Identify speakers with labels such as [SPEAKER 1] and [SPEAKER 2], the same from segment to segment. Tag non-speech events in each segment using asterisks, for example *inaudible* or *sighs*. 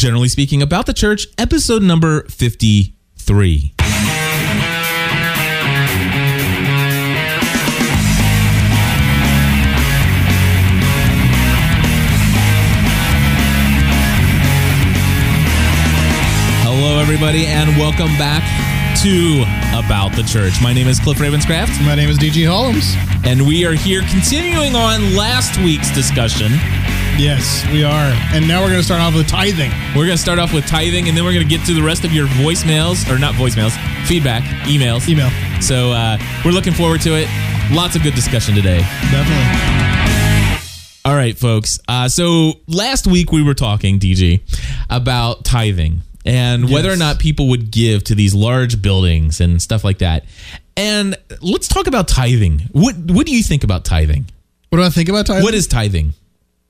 [SPEAKER 1] generally speaking, about the church, episode number 53. Hello, everybody, and welcome back to About the Church. My name is Cliff Ravenscraft,
[SPEAKER 2] My name is DG Holmes.
[SPEAKER 1] and we are here continuing on last week's discussion.
[SPEAKER 2] Yes, we are. And now we're going to start off with tithing.
[SPEAKER 1] We're going to start off with tithing, and then we're going to get to the rest of your voicemails, or not voicemails, feedback, emails.
[SPEAKER 2] Email.
[SPEAKER 1] So uh, we're looking forward to it. Lots of good discussion today.
[SPEAKER 2] Definitely.
[SPEAKER 1] All right, folks. Uh, so last week we were talking, DG, about tithing and whether or not people would give to these large buildings and stuff like that. And let's talk about tithing. What What do you think about tithing?
[SPEAKER 2] What do I think about tithing?
[SPEAKER 1] What is tithing?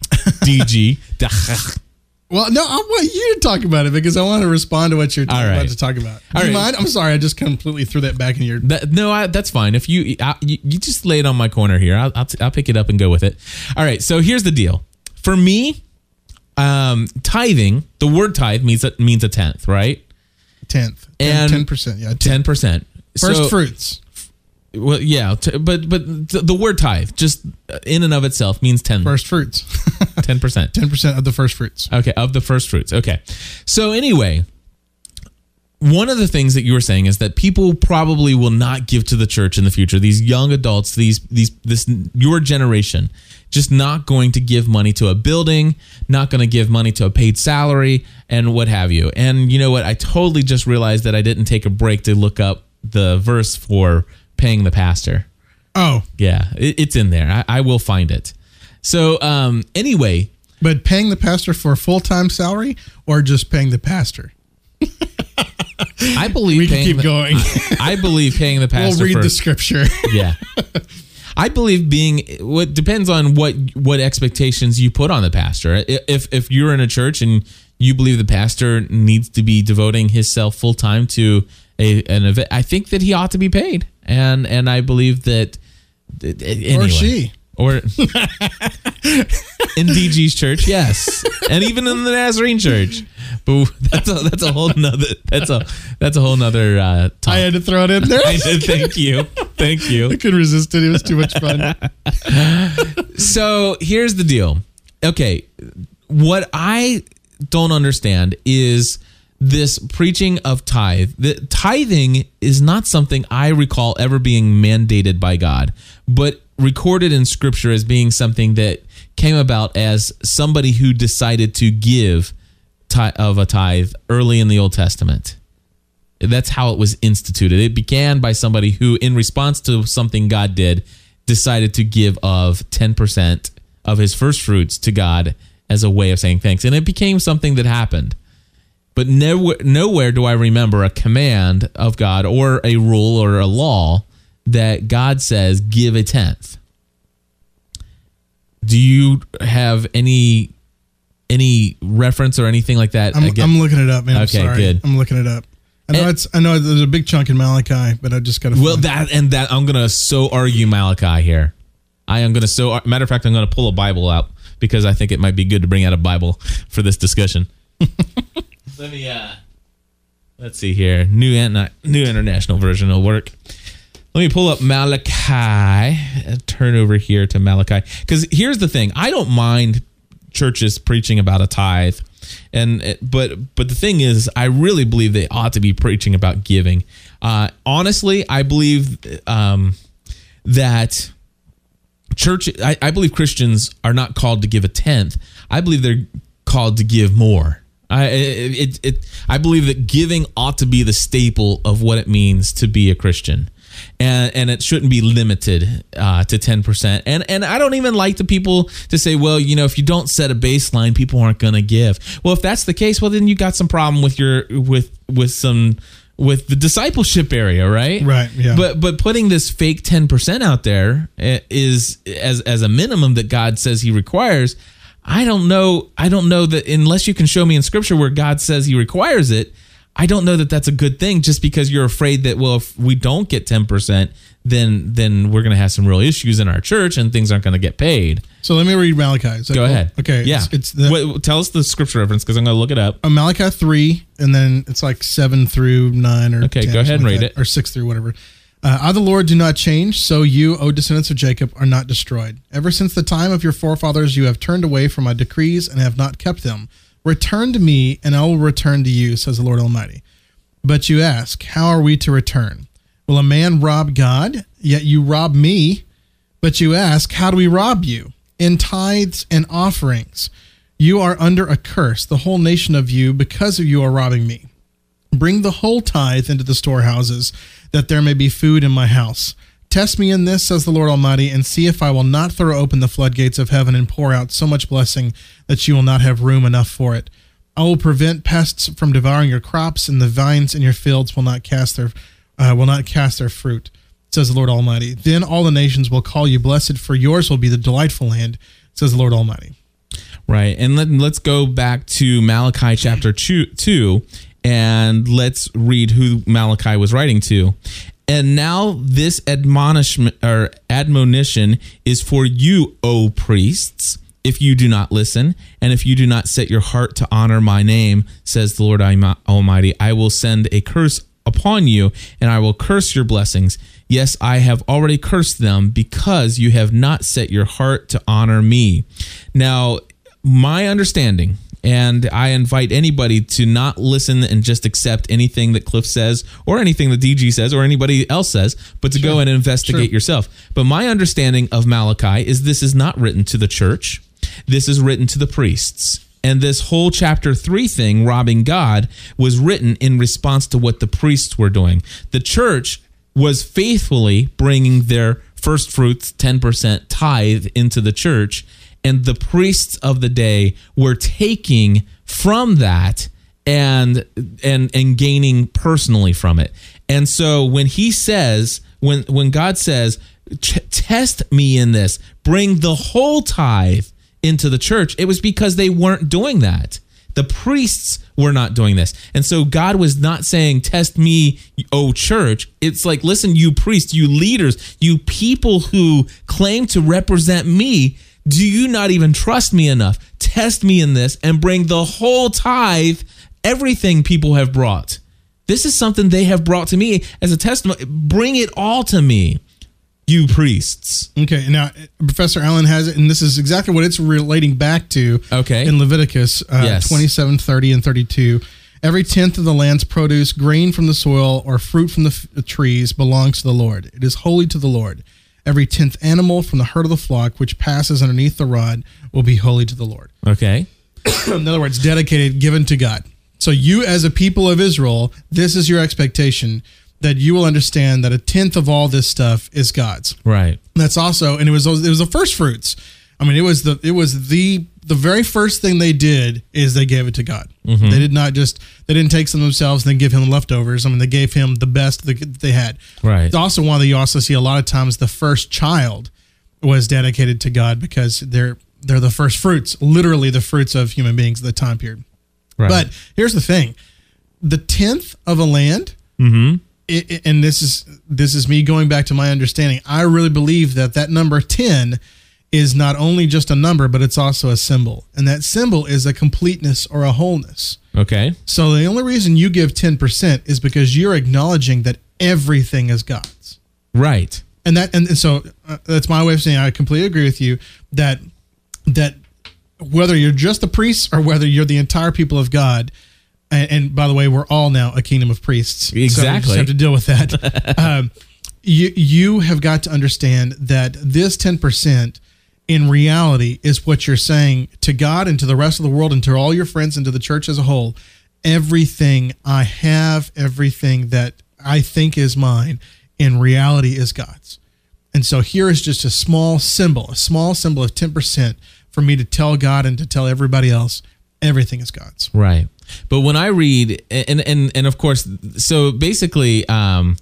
[SPEAKER 1] *laughs* DG.
[SPEAKER 2] Well, no, I want you to talk about it because I want to respond to what you're
[SPEAKER 1] All
[SPEAKER 2] about to talk about.
[SPEAKER 1] All
[SPEAKER 2] you
[SPEAKER 1] right.
[SPEAKER 2] mind? I'm sorry. I just completely threw that back in your.
[SPEAKER 1] That, no, I, that's fine. If you, I, you you just lay it on my corner here, I'll, I'll, t- I'll pick it up and go with it. All right. So here's the deal. For me, um, tithing, the word tithe means means a tenth, right?
[SPEAKER 2] tenth
[SPEAKER 1] And-
[SPEAKER 2] ten percent. Yeah, 10.
[SPEAKER 1] Ten percent.
[SPEAKER 2] first fruits.
[SPEAKER 1] Well, yeah, t- but but the, the word tithe, just uh, in and of itself, means 10
[SPEAKER 2] First fruits. *laughs* *laughs*
[SPEAKER 1] percent.
[SPEAKER 2] Ten percent of the first fruits.
[SPEAKER 1] Okay, of the first fruits. Okay. So anyway, one of the things that you were saying is that people probably will not give to the church in the future. These young adults, these these this your generation, just not going to give money to a building, not going to give money to a paid salary and what have you. And you know what? I totally just realized that I didn't take a break to look up the verse for paying the pastor.
[SPEAKER 2] Oh,
[SPEAKER 1] Yeah, it, it's in there. I, I will find it. So um anyway,
[SPEAKER 2] but paying the pastor for a full time salary or just paying the pastor?
[SPEAKER 1] I believe
[SPEAKER 2] We can keep
[SPEAKER 1] the-
[SPEAKER 2] going. *laughs*
[SPEAKER 1] I believe paying the pastor.
[SPEAKER 2] we'll read
[SPEAKER 1] for
[SPEAKER 2] the scripture. *laughs*
[SPEAKER 1] yeah. I believe being what depends on what what expectations you put on the pastor. If if you're in a church and you believe the pastor needs to be devoting himself full time to a an event, I think that he ought to be paid. And and I believe that anyway.
[SPEAKER 2] Or she.
[SPEAKER 1] or in DG's church, yes, and even in the Nazarene church. But that's a that's a whole nother that's a that's a whole nother uh, talk.
[SPEAKER 2] I had to throw it in there. *laughs*
[SPEAKER 1] I did. Thank you. Thank you.
[SPEAKER 2] I couldn't resist it. It was too much fun. *laughs*
[SPEAKER 1] So here's the deal. Okay. What I don't understand is this preaching of tithe. The tithing is not something I recall ever being mandated by God, but recorded in scripture as being something that came about as somebody who decided to give ti- of a tithe early in the Old Testament. That's how it was instituted. It began by somebody who, in response to something God did, decided to give of 10% of his first fruits to God as a way of saying thanks. And it became something that happened. But nowhere, nowhere do I remember a command of God or a rule or a law that God says, give a tenth. Do you have any any reference or anything like that?
[SPEAKER 2] I'm, I'm looking it up, man. I'm
[SPEAKER 1] Okay,
[SPEAKER 2] sorry.
[SPEAKER 1] good.
[SPEAKER 2] I'm looking it up. I know
[SPEAKER 1] And-
[SPEAKER 2] it's. I know there's a big chunk in Malachi, but I just got to.
[SPEAKER 1] Well, that and that I'm gonna so argue Malachi here. I am gonna so matter of fact I'm gonna pull a Bible out because I think it might be good to bring out a Bible for this discussion. *laughs* Let me uh, let's see here. New and new international version will work. Let me pull up Malachi. uh, Turn over here to Malachi because here's the thing. I don't mind churches preaching about a tithe, and but but the thing is, I really believe they ought to be preaching about giving. Uh, honestly, I believe um, that church. I, I believe Christians are not called to give a tenth. I believe they're called to give more. I it, it, it I believe that giving ought to be the staple of what it means to be a Christian, and and it shouldn't be limited uh, to ten percent. And and I don't even like the people to say, well, you know, if you don't set a baseline, people aren't going to give. Well, if that's the case, well, then you got some problem with your with with some with the discipleship area, right?
[SPEAKER 2] Right, yeah.
[SPEAKER 1] But but putting this fake ten percent out there eh, as as a minimum that God says He requires. I don't know. I don't know that unless you can show me in Scripture where God says He requires it. I don't know that that's a good thing just because you're afraid that well if we don't get 10% then then we're going to have some real issues in our church and things aren't going to get paid.
[SPEAKER 2] So let me read Malachi.
[SPEAKER 1] Go
[SPEAKER 2] cool?
[SPEAKER 1] ahead.
[SPEAKER 2] Okay.
[SPEAKER 1] Yeah.
[SPEAKER 2] It's, it's the
[SPEAKER 1] Wait, tell us the scripture reference because I'm going to look it up.
[SPEAKER 2] uh, Malachi 3, and then it's like 7 through 9 or
[SPEAKER 1] Okay,
[SPEAKER 2] 10
[SPEAKER 1] go ahead and
[SPEAKER 2] something
[SPEAKER 1] read
[SPEAKER 2] like
[SPEAKER 1] it.
[SPEAKER 2] Or 6 through whatever. Uh, I, the Lord, do not change, so you, O descendants of Jacob, are not destroyed. Ever since the time of your forefathers, you have turned away from my decrees and have not kept them. Return to me, and I will return to you, says the Lord Almighty. But you ask, How are we to return? Will a man rob God? Yet you rob me. But you ask, How do we rob you? In tithes and offerings. You are under a curse, the whole nation of you, because of you are robbing me. Bring the whole tithe into the storehouses, that there may be food in my house. Test me in this, says the Lord Almighty, and see if I will not throw open the floodgates of heaven and pour out so much blessing that you will not have room enough for it. I will prevent pests from devouring your crops, and the vines in your fields will not cast their uh, will not cast their fruit, says the Lord Almighty. Then all the nations will call you blessed, for yours will be the delightful land, says the Lord Almighty.
[SPEAKER 1] Right. And let, let's go back to Malachi chapter 2, 2 and let's read who Malachi was writing to. And now this admonishment or admonition is for you, O priests, if you do not listen, and if you do not set your heart to honor my name, says the Lord Almighty, I will send a curse upon you, and I will curse your blessings. Yes, I have already cursed them because you have not set your heart to honor me. Now, my understanding, and I invite anybody to not listen and just accept anything that Cliff says or anything that DG says or anybody else says, but to go and investigate
[SPEAKER 2] Sure.
[SPEAKER 1] yourself. But my understanding of Malachi is this is not written to the church, this is written to the priests. And this whole chapter three thing, robbing God, was written in response to what the priests were doing. The church was faithfully bringing their first fruits, 10% tithe into the church. And the priests of the day were taking from that and and and gaining personally from it. And so when he says, when when God says, test me in this, bring the whole tithe into the church, it was because they weren't doing that. The priests were not doing this. And so God was not saying, Test me, O church. It's like, listen, you priests, you leaders, you people who claim to represent me, do you not even trust me enough? Test me in this and bring the whole tithe, everything people have brought. This is something they have brought to me as a testimony. Bring it all to me, you priests.
[SPEAKER 2] Okay, now Professor Allen has it, and this is exactly what it's relating back to.
[SPEAKER 1] Okay.
[SPEAKER 2] in Leviticus uh,
[SPEAKER 1] Yes.
[SPEAKER 2] 27, 30, and 32. Every tenth of the land's produce, grain from the soil, or fruit from the f- trees belongs to the Lord. It is holy to the Lord. Every tenth animal from the herd of the flock which passes underneath the rod will be holy to the Lord.
[SPEAKER 1] Okay. *coughs*
[SPEAKER 2] In other words, dedicated, given to God. So you, as a people of Israel, this is your expectation that you will understand that a tenth of all this stuff is God's.
[SPEAKER 1] Right.
[SPEAKER 2] That's also, and it was it was the first fruits. I mean, it was the it was the the very first thing they did is they gave it to God.
[SPEAKER 1] Mm-hmm.
[SPEAKER 2] They did not just they didn't take some themselves and then give him leftovers. I mean, they gave him the best that they had.
[SPEAKER 1] Right.
[SPEAKER 2] It's also one that you also see a lot of times the first child was dedicated to God because they're they're the first fruits, literally the fruits of human beings at the time period.
[SPEAKER 1] Right.
[SPEAKER 2] But here's the thing: the tenth of a land,
[SPEAKER 1] Mm-hmm.
[SPEAKER 2] it, it- and this is this is me going back to my understanding. I really believe that that number ten is not only just a number, but it's also a symbol, and that symbol is a completeness or a wholeness.
[SPEAKER 1] Okay.
[SPEAKER 2] So the only reason you give ten percent is because you're acknowledging that everything is God's
[SPEAKER 1] Right.
[SPEAKER 2] and that and, and so uh, that's my way of saying I completely agree with you that that whether you're just the priests or whether you're the entire people of God, and, and by the way, we're all now a kingdom of priests. So
[SPEAKER 1] Exactly.
[SPEAKER 2] have to deal with that. *laughs* um, you you have got to understand that this ten percent in reality is what you're saying to God and to the rest of the world and to all your friends and to the church as a whole. Everything I have, everything that I think is mine, in reality is God's. And so here is just a small symbol, a small symbol of 10% for me to tell God and to tell everybody else everything is God's.
[SPEAKER 1] Right. But when I read and and and of course so basically um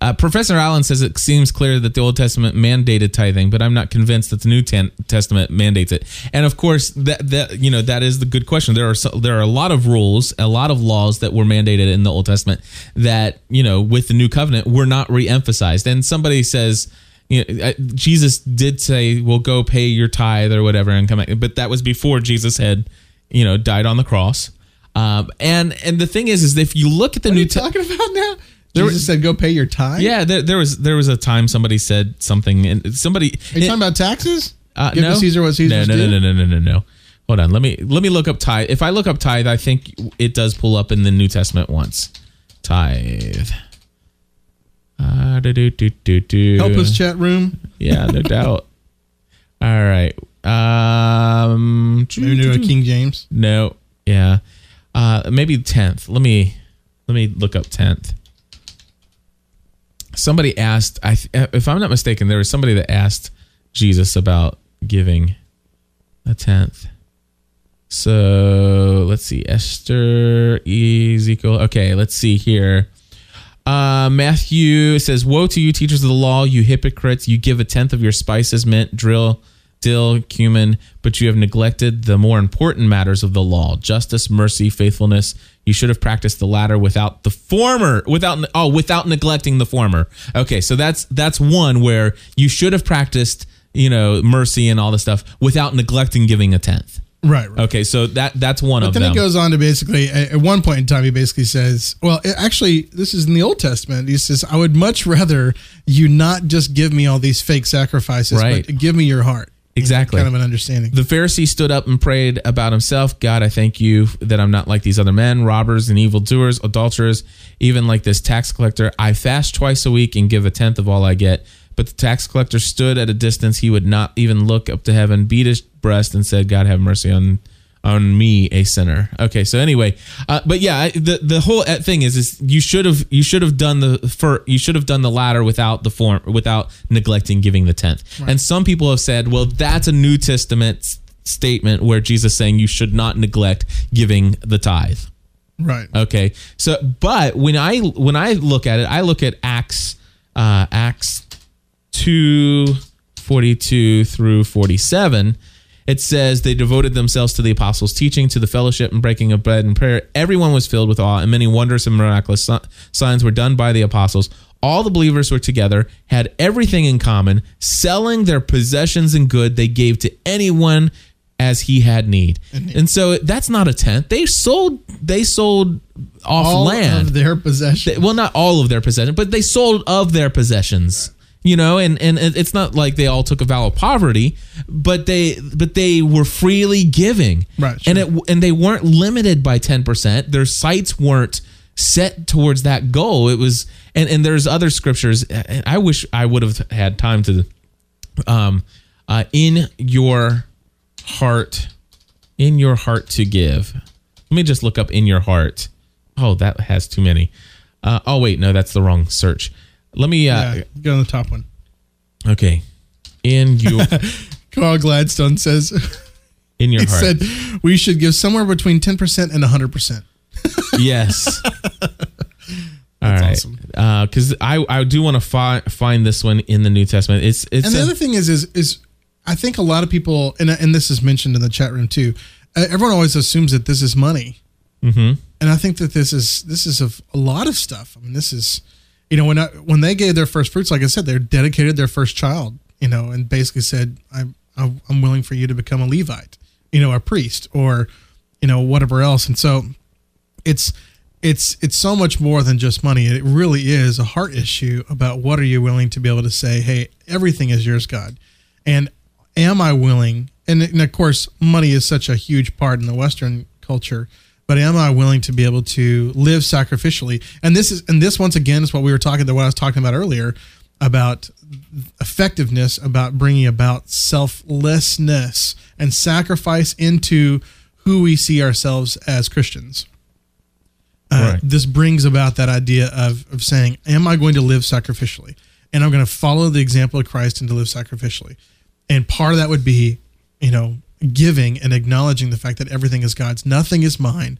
[SPEAKER 1] Uh, Professor Allen says it seems clear that the Old Testament mandated tithing, but I'm not convinced that the New Ten- Testament mandates it. And of course, that that you know that is the good question. There are so, there are a lot of rules, a lot of laws that were mandated in the Old Testament that you know with the New Covenant were not reemphasized. And somebody says. You know, uh, Jesus did say, "Well, go pay your tithe or whatever and come back," but that was before Jesus had, you know, died on the cross. Um, and and the thing is, is if you look at the
[SPEAKER 2] What
[SPEAKER 1] New Testament,
[SPEAKER 2] talking about now?
[SPEAKER 1] There
[SPEAKER 2] Jesus said, "Go pay your tithe."
[SPEAKER 1] yeah, there, there was there was a time somebody said something, and somebody
[SPEAKER 2] Are you talking about taxes?
[SPEAKER 1] uh,
[SPEAKER 2] Give
[SPEAKER 1] no?
[SPEAKER 2] Caesar what Caesar's
[SPEAKER 1] no, no, no, no, no, no, no, no. Hold on, let me let me look up tithe. If I look up tithe, I think it does pull up in the New Testament once. Tithe. Uh, do, do, do, do, do.
[SPEAKER 2] Help us, chat room.
[SPEAKER 1] Yeah, no *laughs* doubt. All right. Um,
[SPEAKER 2] Maybe do a King James.
[SPEAKER 1] no. Yeah. Uh, maybe tenth. Let me let me look up tenth. Somebody asked. I if I'm not mistaken, there was somebody that asked Jesus about giving a tenth. So let's see, Esther, Ezekiel. Okay, let's see here. Uh, Matthew says, "Woe to you, teachers of the law, you hypocrites! You give a tenth of your spices, mint, drill, dill, cumin, but you have neglected the more important matters of the law: justice, mercy, faithfulness. You should have practiced the latter without the former, without oh, without neglecting the former. Okay, so that's that's one where you should have practiced, you know, mercy and all this stuff without neglecting giving a tenth.
[SPEAKER 2] Right. right.
[SPEAKER 1] Okay, so that that's one
[SPEAKER 2] But
[SPEAKER 1] of
[SPEAKER 2] then
[SPEAKER 1] them.
[SPEAKER 2] he goes on to basically, at at one point in time, he basically says, well, it- actually, this is in the Old Testament. He says, I would much rather you not just give me all these fake sacrifices,
[SPEAKER 1] Right.
[SPEAKER 2] but give me your heart.
[SPEAKER 1] Exactly.
[SPEAKER 2] kind of an understanding.
[SPEAKER 1] The Pharisee stood up and prayed about himself. God, I thank you that I'm not like these other men, robbers and evildoers, adulterers, even like this tax collector. I fast twice a week and give a tenth of all I get. But the tax collector stood at a distance. He would not even look up to heaven, beat his breast, and said, God, have mercy on on me a sinner okay so anyway uh, but yeah I- the the whole uh, thing is is you should have you should have done the for you should have done the latter without the form without neglecting giving the tenth and some people have said well that's a new testament statement where jesus saying you should not neglect giving the tithe
[SPEAKER 2] right.
[SPEAKER 1] Okay. So, but when I when I look at it, I look at Acts uh, Acts two forty two through forty seven. It says they devoted themselves to the apostles' teaching, to the fellowship and breaking of bread and prayer. Everyone was filled with awe, and many wondrous and miraculous signs were done by the apostles. All the believers were together, had everything in common, selling their possessions and good they gave to anyone as he had need. And so that's not a tenth. They sold they sold off
[SPEAKER 2] All
[SPEAKER 1] land.
[SPEAKER 2] of their possession.
[SPEAKER 1] They- well, not all of their possessions, but they sold of their possessions. You know, and and it's not like they all took a vow of poverty, but they but they were freely giving,
[SPEAKER 2] Right,
[SPEAKER 1] And it and they weren't limited by ten percent. Their sights weren't set towards that goal. It was, and and there's other scriptures. and I wish I would have had time to, um, uh, in your heart, in your heart to give. Let me just look up in your heart. Oh, that has too many. Uh, oh wait, no, that's the wrong search. Let me. Uh,
[SPEAKER 2] yeah, go on the top one.
[SPEAKER 1] Okay, in your *laughs*
[SPEAKER 2] Carl Gladstone says, *laughs*
[SPEAKER 1] in your heart.
[SPEAKER 2] he
[SPEAKER 1] heart.
[SPEAKER 2] said, we should give somewhere between 10% and 100%. *laughs*
[SPEAKER 1] yes. All right,
[SPEAKER 2] awesome.
[SPEAKER 1] because I I do want to fi- find this one in the New Testament. It's it's
[SPEAKER 2] And the
[SPEAKER 1] a-
[SPEAKER 2] other thing is, is, is I think a lot of people, and, and this is mentioned in the chat room too. Uh, everyone always assumes that this is money,
[SPEAKER 1] Mhm.
[SPEAKER 2] and I think that this is this is of a lot of stuff. I mean, this is, you know, when I, when they gave their first fruits, like I said, they dedicated their first child, you know, and basically said, "I'm I'm willing for you to become a Levite, you know, a priest, or you know, whatever else." And so, it's it's it's so much more than just money. It really is a heart issue about what are you willing to be able to say, "Hey, everything is yours, God," and am I willing? And, and of course, money is such a huge part in the Western culture. But am I willing to be able to live sacrificially? And this is and this once again is what we were talking about. What I was talking about earlier about effectiveness, about bringing about selflessness and sacrifice into who we see ourselves as Christians. Uh,
[SPEAKER 1] Right.
[SPEAKER 2] This brings about that idea of, of saying, Am I going to live sacrificially? And I'm going to follow the example of Christ and to live sacrificially. And part of that would be, you know, giving and acknowledging the fact that everything is God's. Nothing is mine.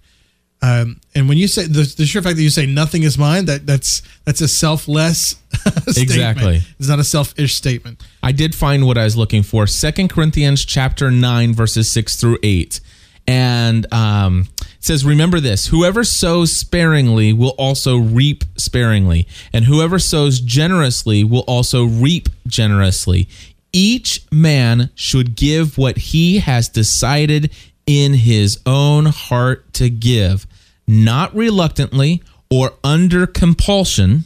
[SPEAKER 2] Um, and when you say the, the sheer fact that you say nothing is mine, that that's that's a selfless *laughs* statement.
[SPEAKER 1] Exactly.
[SPEAKER 2] It's not a selfish statement.
[SPEAKER 1] I did find what I was looking for. Second Corinthians chapter nine, verses six through eight, and um, it says, "Remember this: whoever sows sparingly will also reap sparingly, and whoever sows generously will also reap generously. Each man should give what he has decided in his own heart to give, not reluctantly or under compulsion."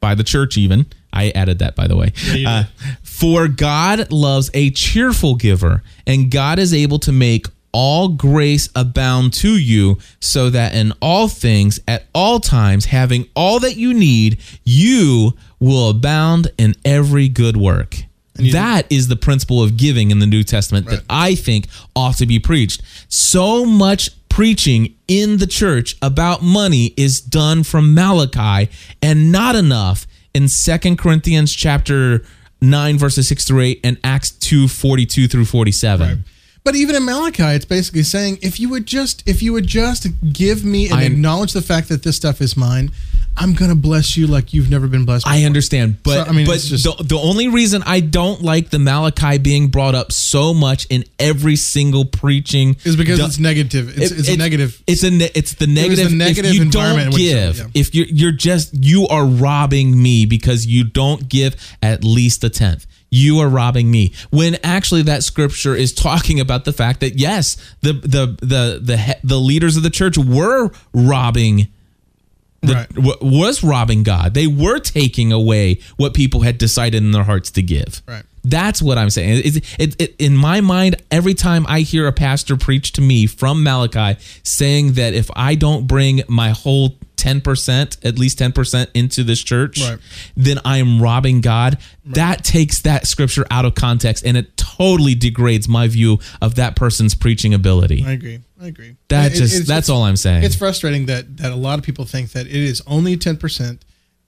[SPEAKER 1] by the church even. I added that by the way. Uh, for god loves a cheerful giver and god is able to make all grace abound to you so that in all things at all times having all that you need you will abound in every good work that is the principle of giving in the New Testament that I think ought to be preached. So much preaching in the church about money is done from Malachi and not enough in Second Corinthians chapter 9 verses 6 through 8 and Acts 2 42 through 47.
[SPEAKER 2] But even in Malachi, it's basically saying if you would just if you would just give me and
[SPEAKER 1] I-
[SPEAKER 2] acknowledge the fact that this stuff is mine, I'm gonna bless you like you've never been blessed.
[SPEAKER 1] I understand, but
[SPEAKER 2] So, I mean,
[SPEAKER 1] but
[SPEAKER 2] just-
[SPEAKER 1] the, the only reason I don't like the Malachi being brought up so much in every single preaching
[SPEAKER 2] is because
[SPEAKER 1] du-
[SPEAKER 2] it's negative. It's,
[SPEAKER 1] It-
[SPEAKER 2] it's a negative.
[SPEAKER 1] It's a ne- it's the negative.
[SPEAKER 2] the negative
[SPEAKER 1] if you
[SPEAKER 2] environment
[SPEAKER 1] don't
[SPEAKER 2] which-
[SPEAKER 1] give,
[SPEAKER 2] yeah.
[SPEAKER 1] if you're you're just you are robbing me because you don't give at least a tenth. You are robbing me. When actually that scripture is talking about the fact that yes, the the the the he- the leaders of the church were robbing the,
[SPEAKER 2] Right.
[SPEAKER 1] w- was robbing God. They were taking away what people had decided in their hearts to give.
[SPEAKER 2] Right.
[SPEAKER 1] That's what I'm saying. It, it, it, in my mind, every time I hear a pastor preach to me from Malachi saying that if I don't bring my whole 10%, at least 10% into this church,
[SPEAKER 2] Right.
[SPEAKER 1] then I am robbing God. That takes that scripture out of context and it totally degrades my view of that person's preaching ability.
[SPEAKER 2] I agree. I agree.
[SPEAKER 1] That
[SPEAKER 2] It-
[SPEAKER 1] just
[SPEAKER 2] it's-
[SPEAKER 1] that's
[SPEAKER 2] it's-
[SPEAKER 1] all I'm saying.
[SPEAKER 2] It's frustrating that that a lot of people think that it is only ten percent,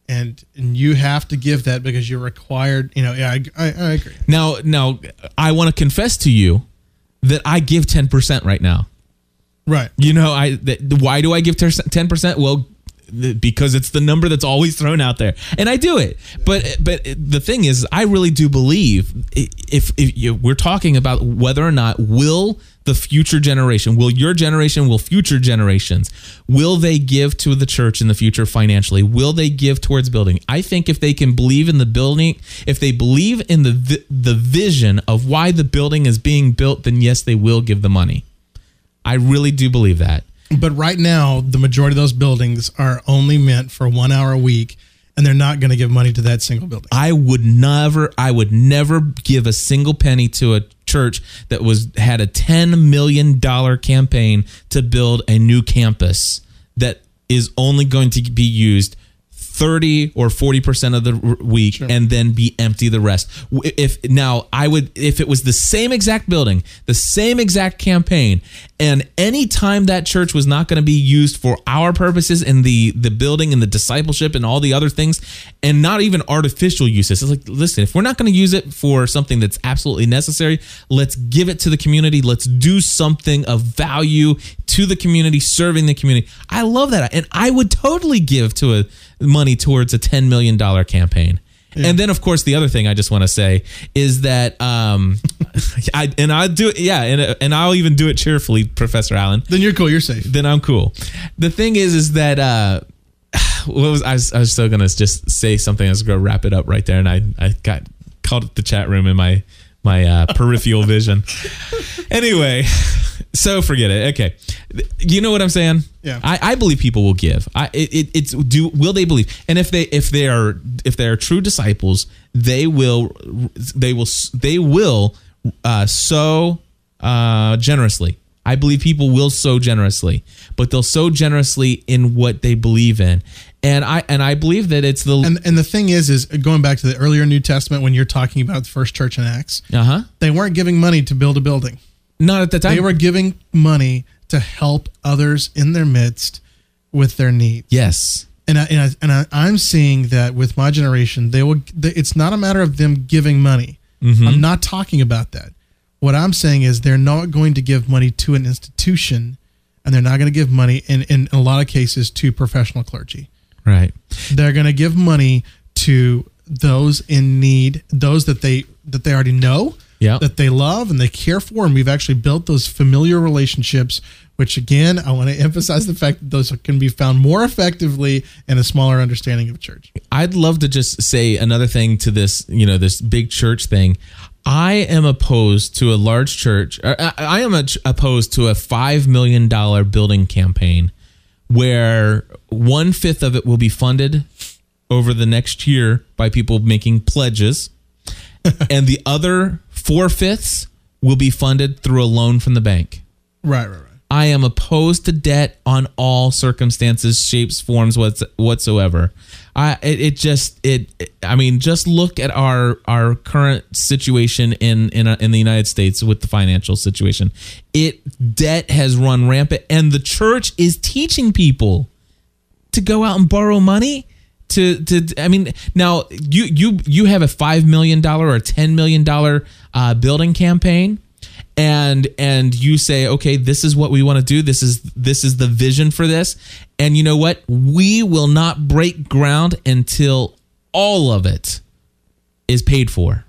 [SPEAKER 2] and and you have to give that because you're required. You know, yeah, I, I, I agree.
[SPEAKER 1] Now, now, I want to confess to you that I give ten percent right now.
[SPEAKER 2] Right.
[SPEAKER 1] You know, I that, why do I give ten percent? Well, th- because it's the number that's always thrown out there, and I do it. But but the thing is, I really do believe if if you, we're talking about whether or not will the future generation, will your generation, will future generations, will they give to the church in the future financially? Will they give towards building? I think if they can believe in the building, if they believe in the the vision of why the building is being built, then yes, they will give the money. I really do believe that.
[SPEAKER 2] But right now, the majority of those buildings are only meant for one hour a week, and they're not going to give money to that single building.
[SPEAKER 1] I would never I would never give a single penny to a church that was had a 10 million dollar campaign to build a new campus that is only going to be used 30 or 40% of the week and then be empty the rest. If now I would if it was the same exact building, the same exact campaign and any time that church was not going to be used for our purposes in the the building and the discipleship and all the other things and not even artificial uses. It's like listen, if we're not going to use it for something that's absolutely necessary, let's give it to the community. Let's do something of value to the community, serving the community. I love that. And I would totally give to a money towards a 10 million dollar campaign. And then, of course, the other thing I just want to say is that, um, *laughs* I and I do yeah, and and I'll even do it cheerfully, Professor Allen
[SPEAKER 2] Then you're cool. You're safe.
[SPEAKER 1] then I'm cool. The thing is, is that uh, *sighs* what was I was, I was still gonna just say something. I was gonna wrap it up right there, and I I got called the chat room in my my uh, peripheral vision. Anyway, so forget it. Okay, you know what I'm saying?
[SPEAKER 2] Yeah.
[SPEAKER 1] I, I believe people will give. I it, it, it's do will they believe? And if they if they are if they are true disciples, they will they will they will uh, sow uh, generously. I believe people will sow generously, but they'll sow generously in what they believe in. And I and I believe that it's the
[SPEAKER 2] And and the thing is, is going back to the earlier New Testament when you're talking about the first church in Acts,
[SPEAKER 1] uh huh.
[SPEAKER 2] they weren't giving money to build a building.
[SPEAKER 1] Not at the time.
[SPEAKER 2] They were giving money to help others in their midst with their needs.
[SPEAKER 1] yes.
[SPEAKER 2] and I, and, I, and I, I'm seeing that with my generation, they will. It's not a matter of them giving money. I'm not talking about that. What I'm saying is they're not going to give money to an institution and they're not going to give money in, in a lot of cases to professional clergy.
[SPEAKER 1] Right.
[SPEAKER 2] They're going to give money to those in need, those that they that they already know,
[SPEAKER 1] Yeah.
[SPEAKER 2] that they love and they care for, and we've actually built those familiar relationships. Which again, I want to *laughs* emphasize the fact that those can be found more effectively in a smaller understanding of church.
[SPEAKER 1] I'd love to just say another thing to this, you know, this big church thing. I am opposed to a large church. I uh, I am opposed to a five million dollar building campaign, where one fifth of it will be funded over the next year by people making pledges, *laughs* and the other four fifths will be funded through a loan from the bank.
[SPEAKER 2] Right, right, right.
[SPEAKER 1] I am opposed to debt on all circumstances, shapes, forms, what's, whatsoever. I it, it just it, it- I mean just look at our our current situation in in uh, in the United States with the financial situation. It debt has run rampant, and the church is teaching people to go out and borrow money to to I mean now you you you have a five million dollar or ten million dollar uh, building campaign and and you say okay this is what we want to do. This is this is the vision for this. And you know what? We will not break ground until all of it is paid for.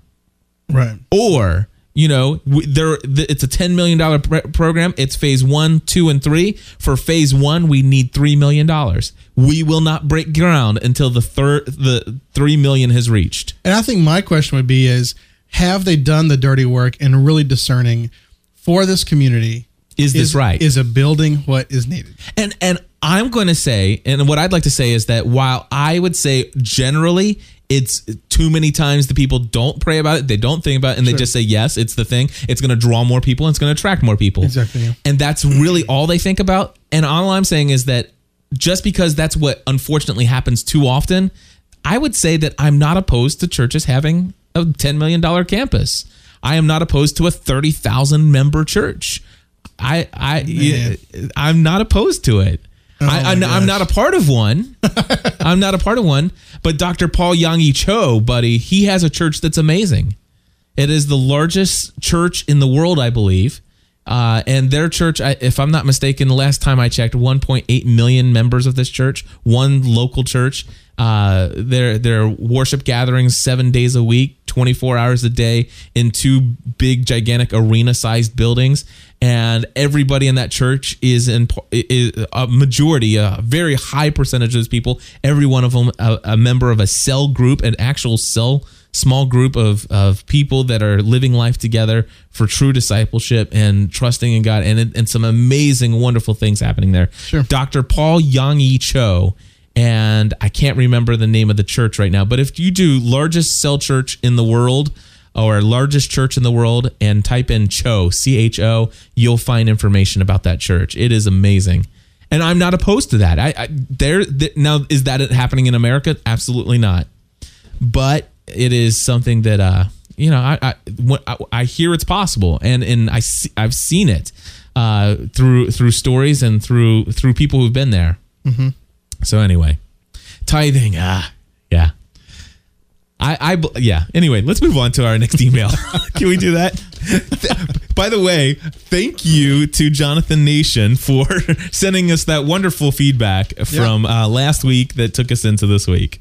[SPEAKER 2] Right.
[SPEAKER 1] or you know there it's a 10 million dollar pr- program. It's phase 1 2 and 3 for phase 1 we need 3 million dollars. We will not break ground until the third the 3 million has reached.
[SPEAKER 2] And I think my question would be is have they done the dirty work and really discerning for this community?
[SPEAKER 1] Is this right?
[SPEAKER 2] Is a building what is needed?
[SPEAKER 1] and and i'm going to say and what i'd like to say is that while i would say generally it's too many times the people don't pray about it they don't think about it and they just say yes it's the thing it's going to draw more people and it's going to attract more people
[SPEAKER 2] Exactly, yeah.
[SPEAKER 1] and that's really all they think about and all i'm saying is that just because that's what unfortunately happens too often i would say that i'm not opposed to churches having a $10 million campus i am not opposed to a 30000 member church i i
[SPEAKER 2] Man.
[SPEAKER 1] i'm not opposed to it oh I,
[SPEAKER 2] my
[SPEAKER 1] I'm, I'm not a part of one. *laughs* I'm not a part of one. But Dr. Paul Yonggi Cho, buddy, he has a church that's amazing. It is the largest church in the world, I believe. Uh, and their church, if I'm not mistaken, last time I checked, 1.8 million members of this church, one local church. Uh, their their worship gatherings seven days a week, 24 hours a day in two big, gigantic arena-sized buildings, and everybody in that church is in is a majority, a very high percentage of those people. Every one of them a, a member of a cell group, an actual cell small group of, of people that are living life together for true discipleship and trusting in God and, and some amazing, wonderful things happening there.
[SPEAKER 2] Sure.
[SPEAKER 1] Dr. Paul Yonggi Cho, and I can't remember the name of the church right now, but if you do largest cell church in the world or largest church in the world and type in Cho, C H O, you'll find information about that church. It is amazing. And I'm not opposed to that. I, I there th- now is that happening in America? Absolutely not but it is something that uh you know I I, when I, I hear it's possible and and I see, I've seen it uh through through stories and through through people who've been there. Mm-hmm. So anyway, tithing. Ah, yeah. I, I, yeah. Anyway, let's move on to our next email. *laughs* *laughs* Can we do that? By the way, thank you to Jonathan Nation for *laughs* sending us that wonderful feedback from uh, last week that took us into this week.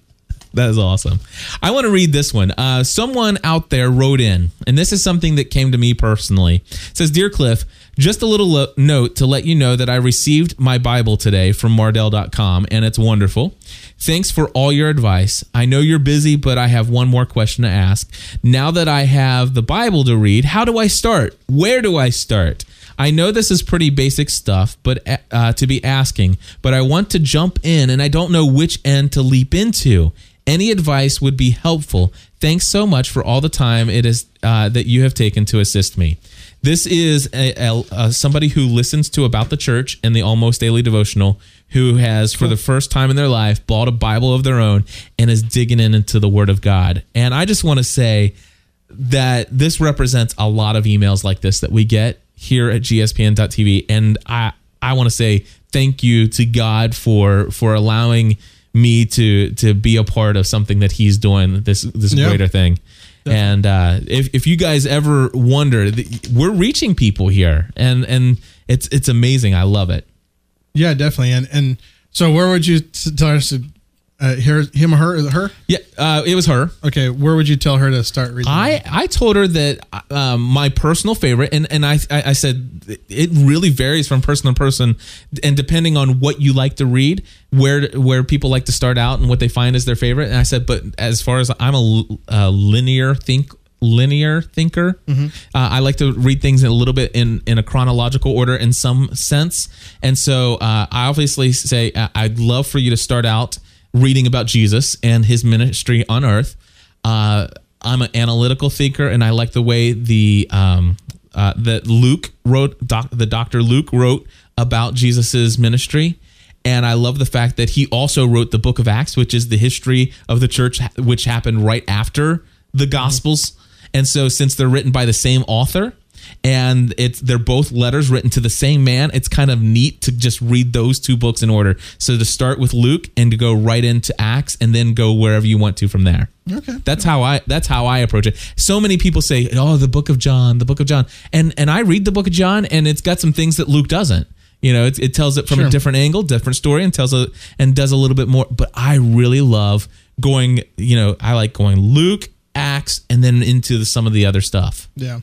[SPEAKER 1] That is awesome. I want to read this one. Uh, someone out there wrote in, and this is something that came to me personally. It says, Dear Cliff, just a little lo- note to let you know that I received my Bible today from Mardel.com, and it's wonderful. Thanks for all your advice. I know you're busy, but I have one more question to ask. Now that I have the Bible to read, how do I start? Where do I start? I know this is pretty basic stuff, but uh, to be asking, but I want to jump in and I don't know which end to leap into. Any advice would be helpful. Thanks so much for all the time it is uh, that you have taken to assist me. This is a, a, a- somebody who listens to about the church and the almost daily devotional, who has for the first time in their life bought a Bible of their own and is digging in into the Word of God. And I just want to say that this represents a lot of emails like this that we get here at gspn.tv and i i want to say thank you to god for for allowing me to to be a part of something that he's doing this this
[SPEAKER 2] Yeah.
[SPEAKER 1] greater thing and uh if if you guys ever wonder we're reaching people here and and it's it's amazing i love it
[SPEAKER 2] Yeah, definitely. And and so where would you tell us to uh, hear him or her? Is it her?
[SPEAKER 1] Yeah, uh, it was her.
[SPEAKER 2] Okay, where would you tell her to start reading?
[SPEAKER 1] I, I told her that um, my personal favorite, and, and I, I I said it really varies from person to person, and depending on what you like to read, where where people like to start out and what they find is their favorite. And I said, but as far as I'm a, a linear think linear thinker, uh, I like to read things in a little bit in in a chronological order in some sense, and so uh, I obviously say uh, I'd love for you to start out reading about Jesus and his ministry on earth. Uh, I'm an analytical thinker, and I like the way the um, uh, that Luke wrote, doc, the Doctor Luke wrote about Jesus's ministry, and I love the fact that he also wrote the Book of Acts, which is the history of the church, which happened right after the Gospels. And so, since they're written by the same author, and it's they're both letters written to the same man. It's kind of neat to just read those two books in order. So to start with Luke and to go right into Acts and then go wherever you want to from there.
[SPEAKER 2] Okay.
[SPEAKER 1] That's how I that's how I approach it. So many people say, "Oh, the book of John, the book of John." And and I read the book of John and it's got some things that Luke doesn't. You know, it, it tells it from
[SPEAKER 2] Sure.
[SPEAKER 1] a different angle, different story and tells it and does a little bit more, but I really love going, you know, I like going Luke, Acts and then into the, some of the other stuff.
[SPEAKER 2] Yeah.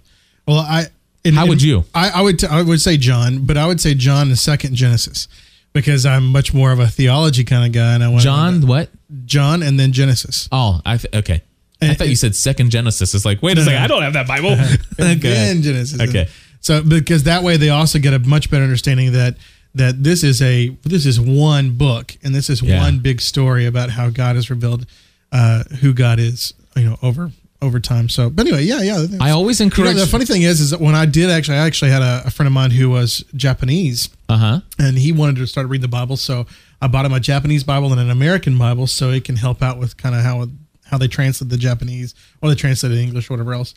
[SPEAKER 2] Well, I. in-
[SPEAKER 1] How would
[SPEAKER 2] in-
[SPEAKER 1] you?
[SPEAKER 2] I, I would. T- I would say John, but I would say John the second Genesis, because I'm much more of a theology kind of guy, and I want
[SPEAKER 1] John, what?
[SPEAKER 2] John, and then Genesis.
[SPEAKER 1] Oh, I th- okay. I thought you said second Genesis. It's like, wait a
[SPEAKER 2] No,
[SPEAKER 1] second,
[SPEAKER 2] no.
[SPEAKER 1] I don't have that Bible. *laughs*
[SPEAKER 2] then Genesis.
[SPEAKER 1] Okay.
[SPEAKER 2] So because that way they also get a much better understanding that that this is a this is one book and this is
[SPEAKER 1] Yeah.
[SPEAKER 2] one big story about how God has revealed uh, who God is, you know, over over time. So, but anyway, yeah, yeah.
[SPEAKER 1] I always
[SPEAKER 2] You know,
[SPEAKER 1] encourage.
[SPEAKER 2] the funny thing is, is that when I did actually, I actually had a, a friend of mine who was Japanese,
[SPEAKER 1] uh huh.
[SPEAKER 2] and he wanted to start reading the Bible. So I bought him a Japanese Bible and an American Bible, so it can help out with kind of how how they translate the Japanese or they translate it English or whatever else.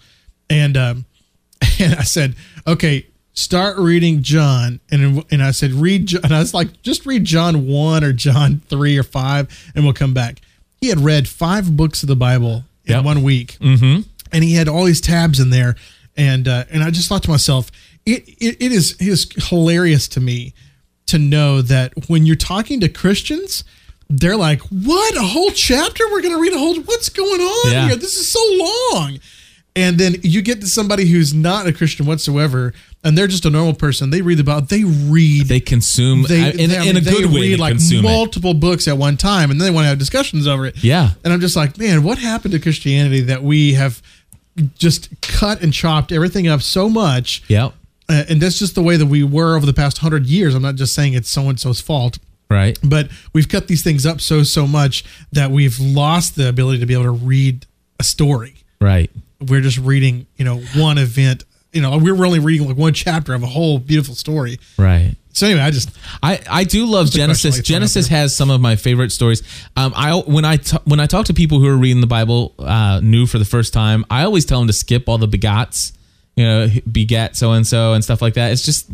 [SPEAKER 2] And um, *laughs* and I said, okay, start reading John, and and I said read, Jo- and I was like, just read John one or John three or five, and we'll come back. He had read five books of the Bible in
[SPEAKER 1] Yep.
[SPEAKER 2] one week
[SPEAKER 1] Mm-hmm.
[SPEAKER 2] and he had all these tabs in there and uh, and I just thought to myself it, it it is it is hilarious to me to know that when you're talking to Christians they're like what a whole chapter we're going to read a whole what's going on
[SPEAKER 1] Yeah.
[SPEAKER 2] here this is so long and then you get to somebody who's not a Christian whatsoever and they're just a normal person they read about they read
[SPEAKER 1] They consume
[SPEAKER 2] they,
[SPEAKER 1] I- in,
[SPEAKER 2] they- I
[SPEAKER 1] in a good way.
[SPEAKER 2] read like
[SPEAKER 1] consume it.
[SPEAKER 2] multiple books at one time and then they want to have discussions over it
[SPEAKER 1] Yeah.
[SPEAKER 2] and I'm just like, man, what happened to Christianity that we have just cut and chopped everything up so much?
[SPEAKER 1] Yep.
[SPEAKER 2] Uh, and that's just the way that we were over the past hundred years. I'm not just saying it's so and so's fault,
[SPEAKER 1] Right.
[SPEAKER 2] but we've cut these things up so so much that we've lost the ability to be able to read a story.
[SPEAKER 1] Right.
[SPEAKER 2] We're just reading, you know, one event. You know, we're only reading like one chapter of a whole beautiful story.
[SPEAKER 1] Right.
[SPEAKER 2] So anyway, I just
[SPEAKER 1] I, I do love Genesis.
[SPEAKER 2] I throw out
[SPEAKER 1] Genesis has some of my favorite stories. Um, I when I t- when I talk to people who are reading the Bible uh, new for the first time, I always tell them to skip all the begats, you know, begat so and so and stuff like that. It's just,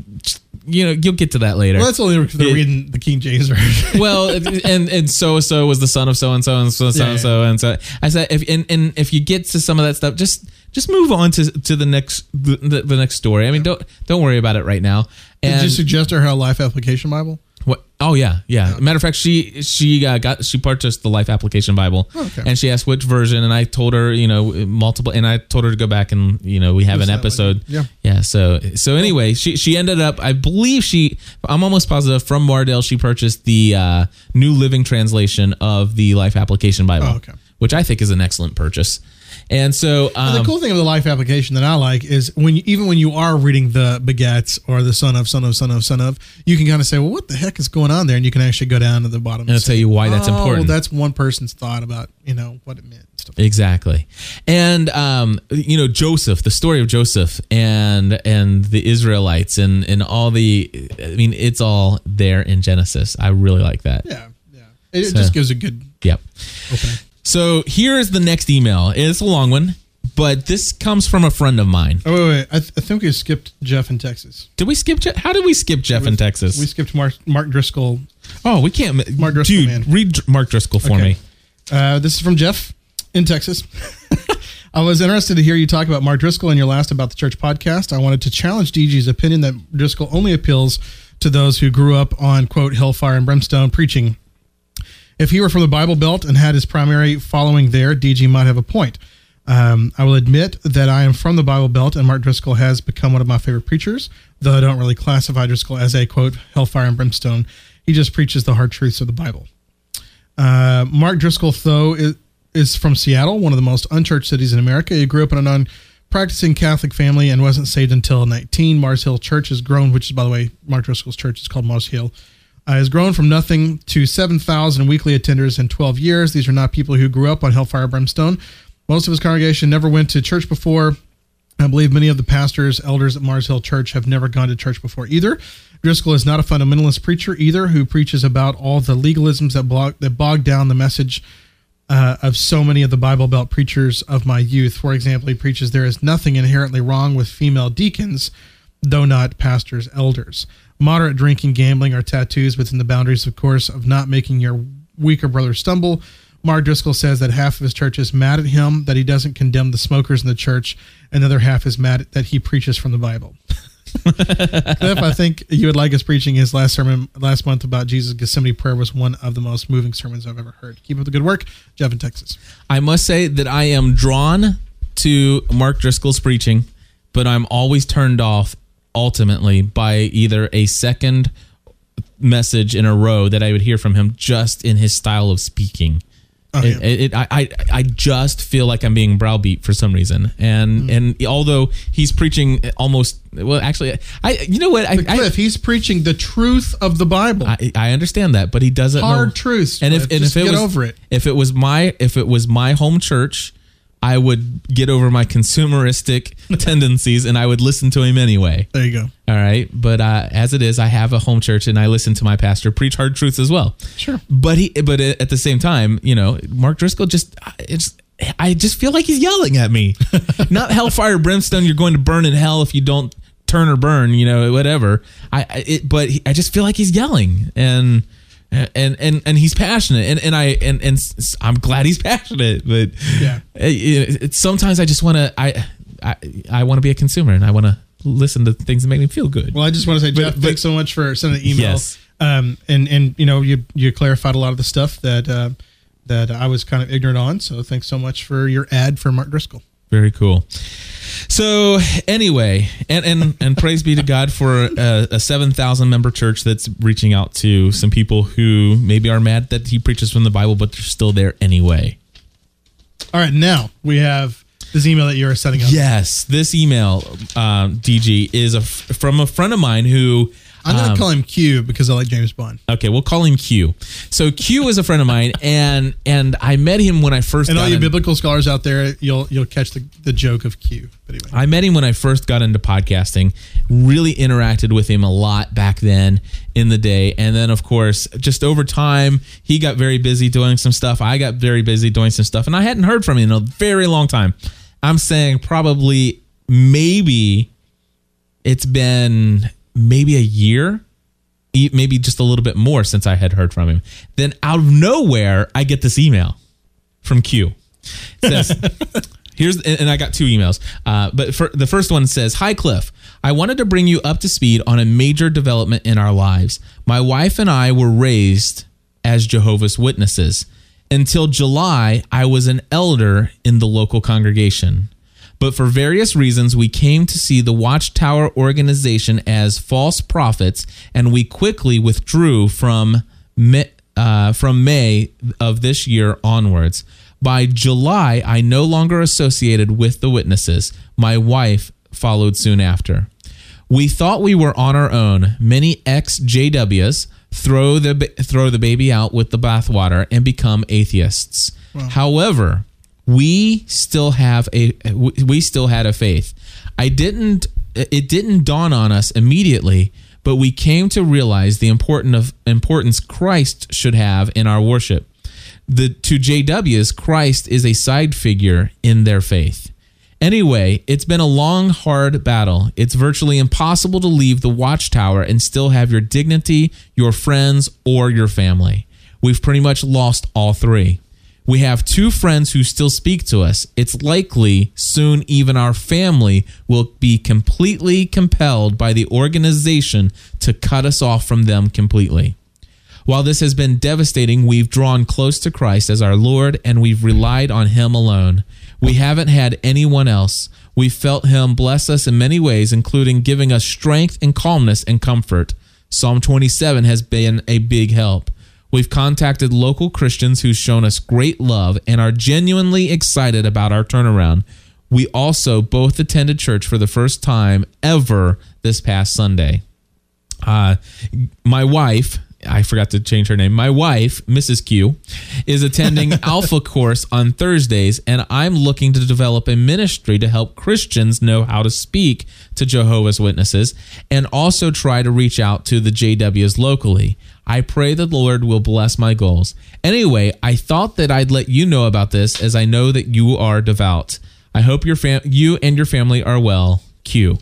[SPEAKER 1] you know you'll get to that later.
[SPEAKER 2] well, that's only because they're
[SPEAKER 1] It-
[SPEAKER 2] reading the King James version. *laughs*
[SPEAKER 1] well, and and so and so was the son of so and so and so so and so and so. I said if and, and if you get to some of that stuff, just just move on to to the next the, the, next story. I mean, don't don't worry about it right now.
[SPEAKER 2] Did you suggest her a life application Bible?
[SPEAKER 1] What? Oh yeah, yeah. Matter of fact, she she uh, got she purchased the Life Application Bible,
[SPEAKER 2] Oh, Okay.
[SPEAKER 1] and she asked which version, and I told her you know multiple, and I told her to go back and you know we have an episode.
[SPEAKER 2] later.
[SPEAKER 1] yeah. So so anyway, she she ended up, I believe she, I'm almost positive from Mardel she purchased the uh, New Living Translation of the Life Application Bible,
[SPEAKER 2] Oh, okay.
[SPEAKER 1] which I think is an excellent purchase. And so
[SPEAKER 2] And
[SPEAKER 1] um,
[SPEAKER 2] the cool thing of the life application that I like is when you, even when you are reading the begats or the son of son of son of son of, you can kind of say, well, what the heck is going on there? And you can actually go down to the bottom
[SPEAKER 1] And it'll
[SPEAKER 2] say,
[SPEAKER 1] tell you why that's
[SPEAKER 2] "Oh,
[SPEAKER 1] important."
[SPEAKER 2] Well, that's one person's thought about you know what it meant. and.
[SPEAKER 1] Exactly, and um, you know Joseph, the story of Joseph, and and the Israelites, and and all the, I mean, it's all there in Genesis. I really like that.
[SPEAKER 2] Yeah, yeah. It,
[SPEAKER 1] So-
[SPEAKER 2] just gives a good
[SPEAKER 1] Yep.
[SPEAKER 2] opening.
[SPEAKER 1] So here is the next email. It's a long one, but this comes from a friend of mine.
[SPEAKER 2] Oh wait, wait. I, th- I think we skipped Jeff in Texas.
[SPEAKER 1] Did we skip? Je- How did we skip Jeff in Texas?
[SPEAKER 2] We skipped Mark Mark Driscoll.
[SPEAKER 1] oh, we can't.
[SPEAKER 2] Mark Driscoll,
[SPEAKER 1] dude,
[SPEAKER 2] man.
[SPEAKER 1] read Dr- Mark Driscoll for
[SPEAKER 2] Okay.
[SPEAKER 1] me.
[SPEAKER 2] Uh, this is from Jeff in Texas. *laughs* I was interested to hear you talk about Mark Driscoll in your last About the Church podcast. I wanted to challenge DG's opinion that Driscoll only appeals to those who grew up on quote hellfire and brimstone preaching. If he were from the Bible Belt and had his primary following there, DG might have a point. Um, I will admit that I am from the Bible Belt, and Mark Driscoll has become one of my favorite preachers, though I don't really classify Driscoll as a quote hellfire and brimstone. He just preaches the hard truths of the Bible. Uh, Mark Driscoll, though, is, is from Seattle, one of the most unchurched cities in America. He grew up in a non practicing Catholic family and wasn't saved until 19. Mars Hill Church has grown, which is, by the way, Mark Driscoll's church is called Mars Hill, uh, has grown from nothing to 7,000 weekly attenders in 12 years. These are not people who grew up on Hellfire Brimstone. Most of his congregation never went to church before. I believe many of the pastors, elders at Mars Hill Church have never gone to church before either. Driscoll is not a fundamentalist preacher either, who preaches about all the legalisms that, blog, that bog down the message uh, of so many of the Bible Belt preachers of my youth. For example, he preaches there is nothing inherently wrong with female deacons, though not pastors, elders. Moderate drinking, gambling are tattoos within the boundaries, of course, of not making your weaker brother stumble. Mark Driscoll says that half of his church is mad at him that he doesn't condemn the smokers in the church, and the other half is mad that he preaches from the Bible. *laughs* Cliff, I think you would like us preaching his last sermon last month about Jesus' Gethsemane prayer was one of the most moving sermons I've ever heard. Keep up the good work, Jeff in Texas.
[SPEAKER 1] I must say that I am drawn to Mark Driscoll's preaching, but I'm always turned off ultimately by either a second message in a row that I would hear from him just in his style of speaking.
[SPEAKER 2] Oh, yeah.
[SPEAKER 1] it, it- I, I I just feel like I'm being browbeat for some reason, and
[SPEAKER 2] Hmm.
[SPEAKER 1] and although he's preaching almost well, actually, I you know what I I,
[SPEAKER 2] Cliff, he's preaching the truth of the Bible.
[SPEAKER 1] I, I understand that, but he doesn't
[SPEAKER 2] Hard
[SPEAKER 1] know.
[SPEAKER 2] truths.
[SPEAKER 1] And if
[SPEAKER 2] Cliff.
[SPEAKER 1] and if it
[SPEAKER 2] get
[SPEAKER 1] was
[SPEAKER 2] over it.
[SPEAKER 1] if it was my if it was my home church, I would get over my consumeristic *laughs* tendencies and I would listen to him anyway.
[SPEAKER 2] There you go.
[SPEAKER 1] All right, but uh, as it is, I have a home church and I listen to my pastor preach hard truths as well.
[SPEAKER 2] Sure.
[SPEAKER 1] But he, but at the same time, you know, Mark Driscoll just, it's, I just feel like he's yelling at me. *laughs* Not hellfire, brimstone. You're going to burn in hell if you don't turn or burn. You know, whatever. I, it, but he, I just feel like he's yelling and. And and and he's passionate, and and I and and I'm glad he's *laughs* passionate. But
[SPEAKER 2] Yeah.
[SPEAKER 1] it, it, sometimes I just want to I I, I want to be a consumer, and I want to listen to things that make me feel good.
[SPEAKER 2] Well, I just want to say, Jeff,
[SPEAKER 1] but-
[SPEAKER 2] thanks so much for sending an email.
[SPEAKER 1] Yes.
[SPEAKER 2] Um, and and you know, you you clarified a lot of the stuff that uh, that I was kind of ignorant on. So thanks so much for your ad for Mark Driscoll.
[SPEAKER 1] Very cool. So anyway, and and and praise be to God for a, a seven thousand member church that's reaching out to some people who maybe are mad that he preaches from the Bible, but they're still there anyway.
[SPEAKER 2] All right, now we have this email that you're setting up.
[SPEAKER 1] Yes, this email, um, DG, is a, from a friend of mine who.
[SPEAKER 2] I'm going to
[SPEAKER 1] um,
[SPEAKER 2] call him Q because I like James Bond.
[SPEAKER 1] Okay, we'll call him Q. So Q is a friend of mine, and and I met him when I first
[SPEAKER 2] And all you
[SPEAKER 1] in-
[SPEAKER 2] biblical scholars out there, you'll you'll catch the, the joke of Q. But anyway,
[SPEAKER 1] I met him when I first got into podcasting. Really interacted with him a lot back then in the day. And then, of course, just over time, he got very busy doing some stuff. I got very busy doing some stuff. And I hadn't heard from him in a very long time. I'm saying probably, maybe it's been maybe a year, maybe just a little bit more since I had heard from him. Then out of nowhere, I get this email from Q. It says, *laughs* Here's and and I got two emails. Uh, but for, the first one says, "Hi Cliff, I wanted to bring you up to speed on a major development in our lives. My wife and I were raised as Jehovah's Witnesses. Until July, I was an elder in the local congregation. But for various reasons, we came to see the Watchtower organization as false prophets, and we quickly withdrew from uh, from May of this year onwards. By July, I no longer associated with the witnesses. My wife followed soon after. We thought we were on our own. Many ex JWs throw the throw the baby out with the bathwater and become atheists. However, we still have a we still had a faith. I didn't it didn't dawn on us immediately, but we came to realize the important of importance Christ should have in our worship. The to JWs, Christ is a side figure in their faith. Anyway, it's been a long, hard battle. It's virtually impossible to leave the watchtower and still have your dignity, your friends, or your family. We've pretty much lost all three. We have two friends who still speak to us. It's likely soon even our family will be completely compelled by the organization to cut us off from them completely. While this has been devastating, we've drawn close to Christ as our Lord and we've relied on Him alone. We haven't had anyone else. We felt Him bless us in many ways, including giving us strength and calmness and comfort. Psalm 27 has been a big help. We've contacted local Christians who've shown us great love and are genuinely excited about our turnaround. We also both attended church for the first time ever this past Sunday. Uh, my wife, I forgot to change her name. My wife, Mrs. Q, is attending *laughs* Alpha course on Thursdays, and I'm looking to develop a ministry to help Christians know how to speak to Jehovah's Witnesses and also try to reach out to the JWs locally. I pray that the Lord will bless my goals. Anyway, I thought that I'd let you know about this as I know that you are devout. I hope your fam- you and your family are well. Q.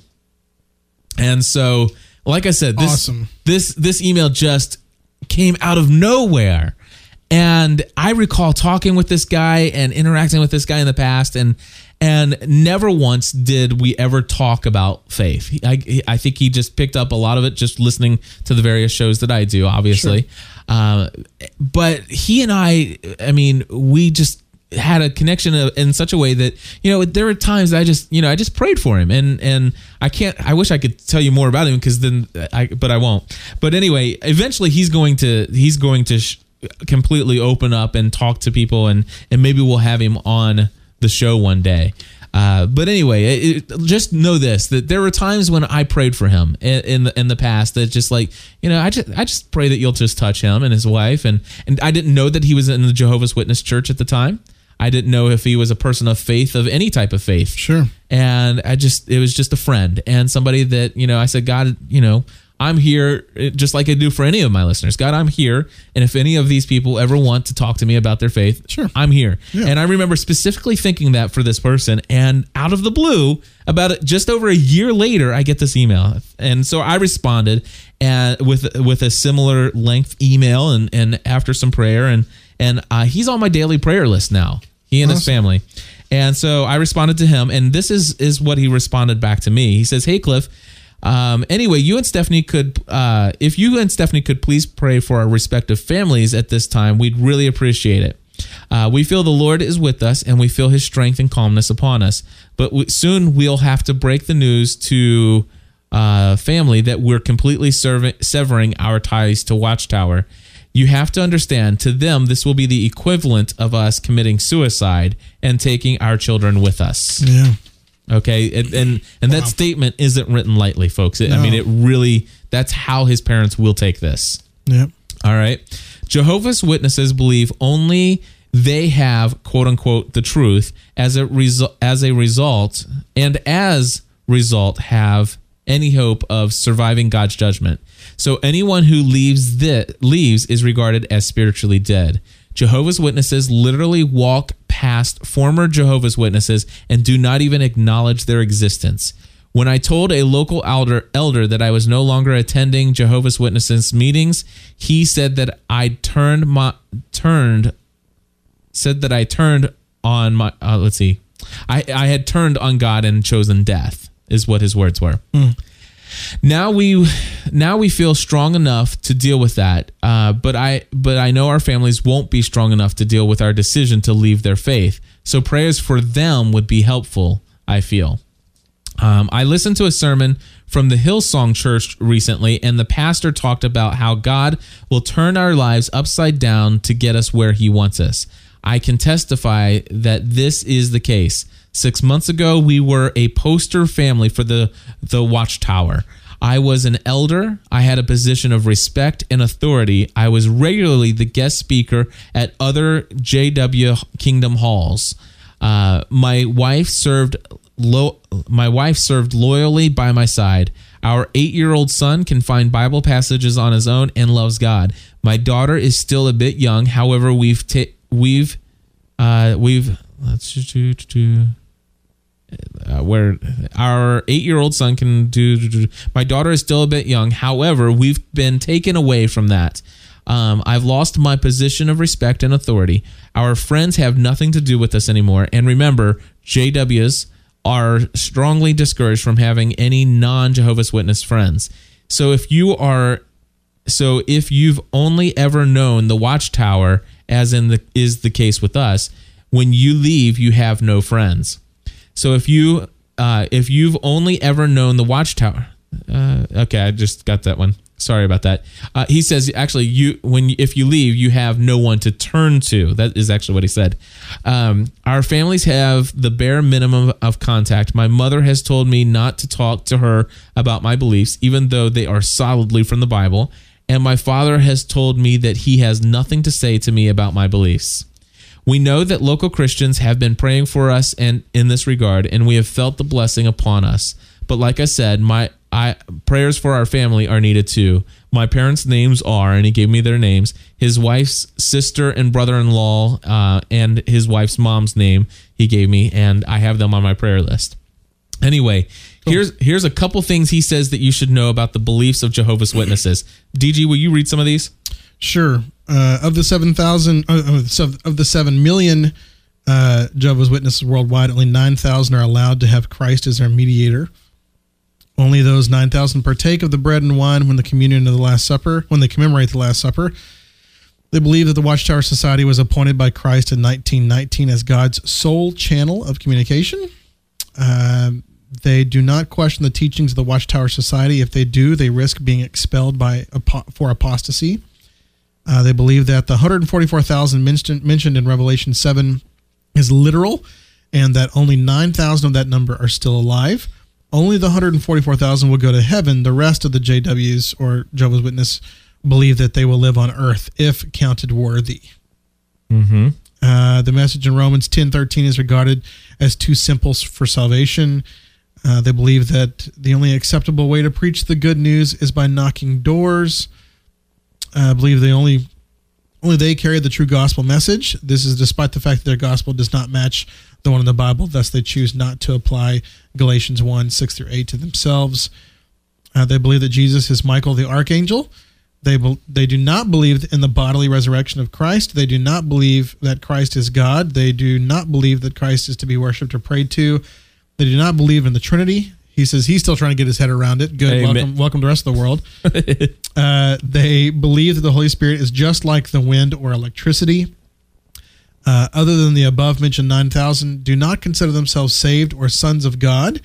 [SPEAKER 1] And so, like I said, this
[SPEAKER 2] Awesome.
[SPEAKER 1] this this email just came out of nowhere. And I recall talking with this guy and interacting with this guy in the past and and never once did we ever talk about faith. I, I think he just picked up a lot of it just listening to the various shows that I do, obviously. Uh, but he and I, I mean, we just had a connection in such a way that you know there were times I just you know I just prayed for him and and I can't I wish I could tell you more about him because then I but I won't but anyway eventually he's going to he's going to sh- completely open up and talk to people and and maybe we'll have him on the show one day uh, but anyway, it, it- just know this: that there were times when I prayed for him in, in the in the past. That just like you know, I just I just pray that you'll just touch him and his wife, and and I didn't know that he was in the Jehovah's Witness church at the time. I didn't know if he was a person of faith, of any type of faith.
[SPEAKER 2] Sure.
[SPEAKER 1] And I just it was just a friend and somebody that you know I said, God, you know. I'm here eh, just like I do for any of my listeners. God, I'm here. And if any of these people ever want to talk to me about their faith,
[SPEAKER 2] Sure.
[SPEAKER 1] I'm here.
[SPEAKER 2] Yeah.
[SPEAKER 1] And I remember specifically thinking that for this person. And out of the blue, about it, just over a year later, I get this email. And so I responded and with with a similar length email and, and after some prayer. And, and uh, he's on my daily prayer list now, he and his family. And so I responded to him. And this is, is what he responded back to me. He says, Hey, Cliff. Um, anyway, you and Stephanie could, uh, if you and Stephanie could please pray for our respective families at this time, we'd really appreciate it. Uh, we feel the Lord is with us and we feel his strength and calmness upon us. But we, soon we'll have to break the news to uh, family that we're completely serv- severing our ties to Watchtower. You have to understand, to them, this will be the equivalent of us committing suicide and taking our children with us.
[SPEAKER 2] Yeah.
[SPEAKER 1] Okay, and and, and that statement isn't written lightly, folks. I mean, it really that's how his parents will take this.
[SPEAKER 2] Yep.
[SPEAKER 1] All right. Jehovah's Witnesses believe only they have quote unquote the truth as a result as a result and as result have any hope of surviving God's judgment. So anyone who leaves that leaves is regarded as spiritually dead. Jehovah's Witnesses literally walk past former Jehovah's Witnesses and do not even acknowledge their existence. When I told a local elder, elder that I was no longer attending Jehovah's Witnesses meetings, he said that I turned my turned said that I turned on my uh, let's see. I I had turned on God and chosen death is what his words were. Now we now we feel strong enough to deal with that. Uh, but I but I know our families won't be strong enough to deal with our decision to leave their faith. So prayers for them would be helpful, I feel. Um, I listened to a sermon from the Hillsong Church recently, and the pastor talked about how God will turn our lives upside down to get us where He wants us. I can testify that this is the case. Six months ago, we were a poster family for the, the Watchtower. I was an elder. I had a position of respect and authority. I was regularly the guest speaker at other JW Kingdom halls. Uh, my wife served lo- my wife served loyally by my side. Our eight-year-old son can find Bible passages on his own and loves God. My daughter is still a bit young. However, we've we've uh, we've let's do, do, do, uh, where our eight-year-old son can do, do, do. My daughter is still a bit young. However, we've been taken away from that. Um, I've lost my position of respect and authority. Our friends have nothing to do with us anymore. And remember, JWs are strongly discouraged from having any non Jehovah's Witness friends. So if you are, so if you've only ever known the Watchtower, as in the is the case with us, when you leave, you have no friends. So if you uh, if you've only ever known the Watchtower, uh, okay, I just got that one. Sorry about that. Uh, he says actually, you when if you leave, you have no one to turn to. That is actually what he said. Um, our families have the bare minimum of contact. My mother has told me not to talk to her about my beliefs, even though they are solidly from the Bible. And my father has told me that he has nothing to say to me about my beliefs. We know that local Christians have been praying for us and in this regard, and we have felt the blessing upon us. But like I said, my I prayers for our family are needed too. My parents' names are, and he gave me their names. His wife's sister and brother-in-law, uh, and his wife's mom's name he gave me, and I have them on my prayer list. Anyway, here's here's a couple things he says that you should know about the beliefs of Jehovah's Witnesses. DG, will you read some of these?
[SPEAKER 2] Sure. Uh, of the seven thousand uh, of the seven million uh, Jehovah's Witnesses worldwide, only nine thousand are allowed to have Christ as their mediator. Only those nine thousand partake of the bread and wine when the communion of the Last Supper, when they commemorate the Last Supper. They believe that the Watchtower Society was appointed by Christ in 1919 as God's sole channel of communication. Um, they do not question the teachings of the Watchtower Society. If they do, they risk being expelled by for apostasy. Uh, they believe that the 144,000 mentioned, mentioned in Revelation 7 is literal and that only 9,000 of that number are still alive. Only the 144,000 will go to heaven. The rest of the JWs or Jehovah's Witness believe that they will live on earth if counted worthy.
[SPEAKER 1] Mm-hmm.
[SPEAKER 2] Uh, the message in Romans 10:13 is regarded as too simple for salvation. Uh, they believe that the only acceptable way to preach the good news is by knocking doors. I believe they only only they carry the true gospel message. This is despite the fact that their gospel does not match the one in the Bible. Thus, they choose not to apply Galatians 1 6 through 8 to themselves. Uh, they believe that Jesus is Michael the archangel. They, be, they do not believe in the bodily resurrection of Christ. They do not believe that Christ is God. They do not believe that Christ is to be worshipped or prayed to. They do not believe in the Trinity. He says he's still trying to get his head around it. Good.
[SPEAKER 1] Amen.
[SPEAKER 2] Welcome, welcome to the rest of the world. *laughs* uh, they believe that the Holy Spirit is just like the wind or electricity. Uh, other than the above mentioned 9,000, do not consider themselves saved or sons of God.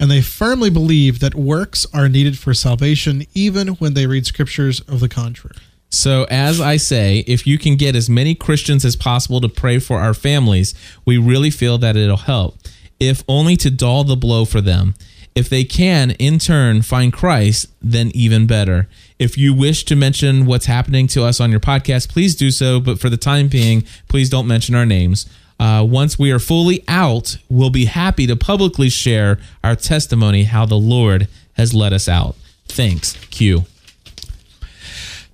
[SPEAKER 2] And they firmly believe that works are needed for salvation, even when they read scriptures of the contrary.
[SPEAKER 1] So, as I say, if you can get as many Christians as possible to pray for our families, we really feel that it'll help, if only to dull the blow for them. If they can, in turn, find Christ, then even better. If you wish to mention what's happening to us on your podcast, please do so. But for the time being, please don't mention our names. Uh, once we are fully out, we'll be happy to publicly share our testimony how the Lord has led us out. Thanks, Q.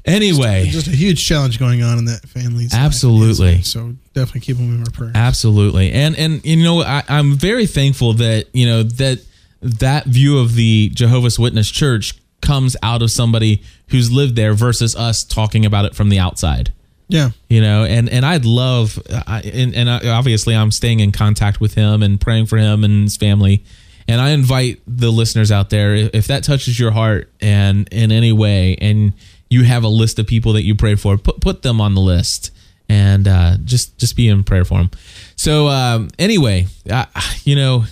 [SPEAKER 1] Anyway,
[SPEAKER 2] just a huge challenge going on in that family.
[SPEAKER 1] Absolutely.
[SPEAKER 2] So definitely keep them in our prayers.
[SPEAKER 1] Absolutely, and and you know I, I'm very thankful that you know that that view of the Jehovah's Witness Church comes out of somebody who's lived there versus us talking about it from the outside.
[SPEAKER 2] Yeah,
[SPEAKER 1] you know, and and I'd love, I, and, and obviously I'm staying in contact with him and praying for him and his family. And I invite the listeners out there, if that touches your heart and in any way, and you have a list of people that you pray for, put put them on the list and uh, just just be in prayer for them. So um, anyway, uh, you know,